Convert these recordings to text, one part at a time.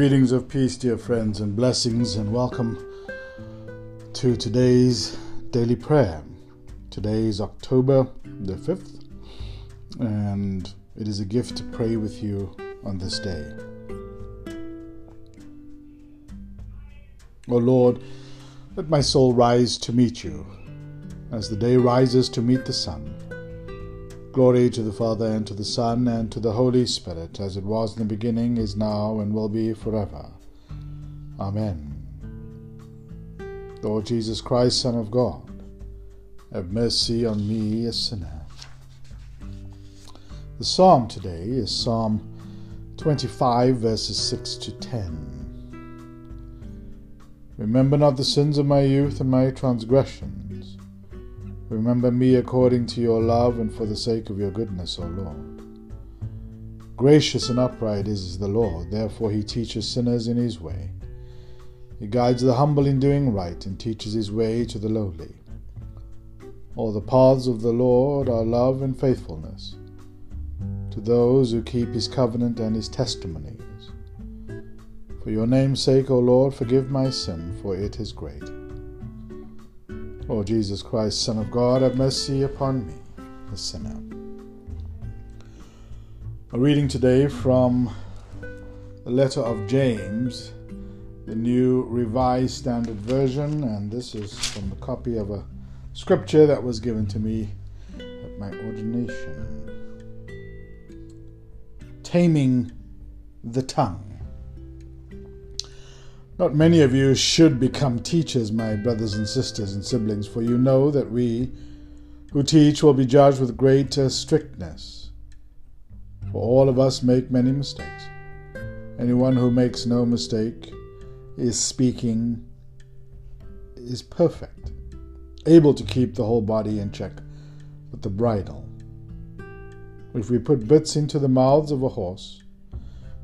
Greetings of peace, dear friends, and blessings, and welcome to today's daily prayer. Today is October the 5th, and it is a gift to pray with you on this day. O Lord, let my soul rise to meet you, as the day rises to meet the sun. Glory to the Father, and to the Son, and to the Holy Spirit, as it was in the beginning, is now, and will be forever. Amen. Lord Jesus Christ, Son of God, have mercy on me, a sinner. The psalm today is Psalm 25, verses 6 to 10. Remember not the sins of my youth and my transgressions Remember me according to your love and for the sake of your goodness, O Lord. Gracious and upright is the Lord, therefore he teaches sinners in his way. He guides the humble in doing right and teaches his way to the lowly. All the paths of the Lord are love and faithfulness to those who keep his covenant and his testimonies. For your name's sake, O Lord, forgive my sin, for it is great. Lord Jesus Christ, Son of God, have mercy upon me, a sinner. A reading today from the letter of James, the new Revised Standard Version, and this is from a copy of a scripture that was given to me at my ordination. Taming the Tongue. Not many of you should become teachers, my brothers and sisters and siblings, for you know that we who teach will be judged with greater strictness. For all of us make many mistakes. Anyone who makes no mistake is speaking, is perfect, able to keep the whole body in check with the bridle. If we put bits into the mouths of a horse,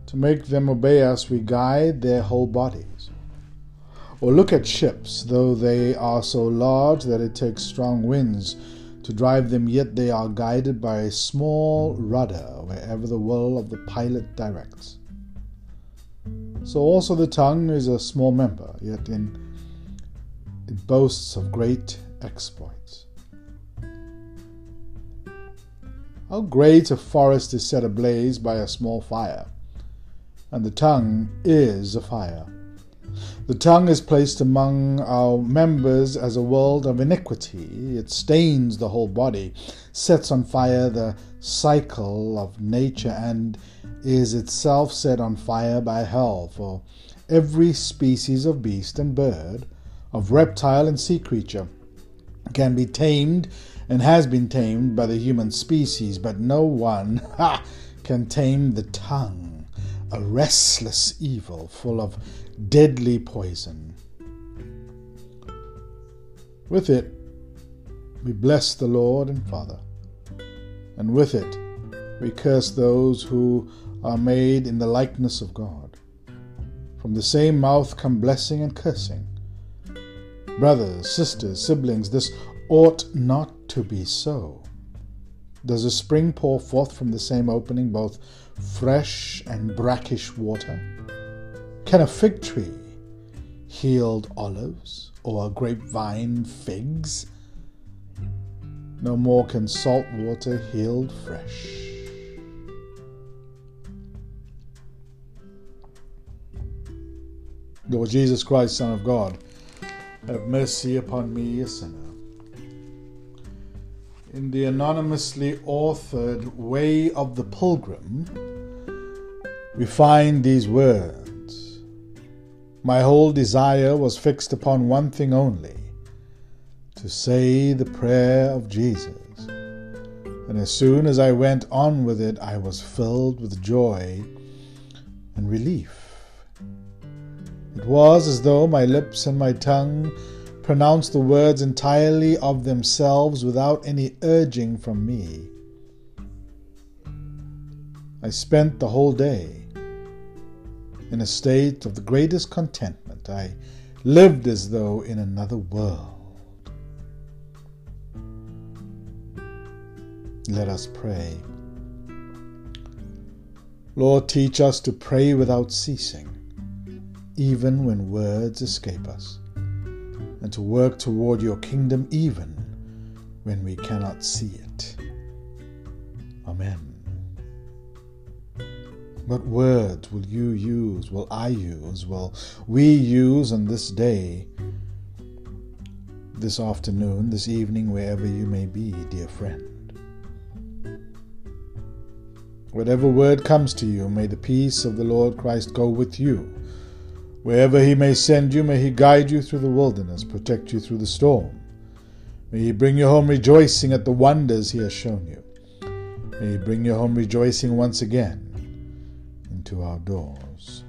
to make them obey us, we guide their whole bodies. Or look at ships, though they are so large that it takes strong winds to drive them, yet they are guided by a small rudder wherever the will of the pilot directs. So also the tongue is a small member, yet in it boasts of great exploits. How great a forest is set ablaze by a small fire! And the tongue is a fire. The tongue is placed among our members as a world of iniquity. It stains the whole body, sets on fire the cycle of nature, and is itself set on fire by hell. For every species of beast and bird, of reptile and sea creature, can be tamed and has been tamed by the human species, but no one ha, can tame the tongue a restless evil full of deadly poison. With it, we bless the Lord and Father, and with it, we curse those who are made in the likeness of God. From the same mouth come blessing and cursing. Brothers, sisters, siblings, this ought not to be so. Does a spring pour forth from the same opening both fresh and brackish water? Can a fig tree yield olives or a grapevine figs? No more can salt water yield fresh. Lord Jesus Christ, Son of God, have mercy upon me, a sinner in the anonymously authored Way of the Pilgrim, we find these words My whole desire was fixed upon one thing only to say the prayer of Jesus. And as soon as I went on with it, I was filled with joy and relief. It was as though my lips and my tongue pronounce the words entirely of themselves without any urging from me. I spent the whole day in a state of the greatest contentment. I lived as though in another world. Let us pray. Lord, teach us to pray without ceasing even when words escape us, and to work toward your kingdom even when we cannot see it. Amen. What words will you use, will I use, will we use on this day, this afternoon, this evening, wherever you may be, dear friend? Whatever word comes to you, may the peace of the Lord Christ go with you. Wherever he may send you, may he guide you through the wilderness, protect you through the storm. May he bring you home rejoicing at the wonders he has shown you. May he bring you home rejoicing once again into our doors.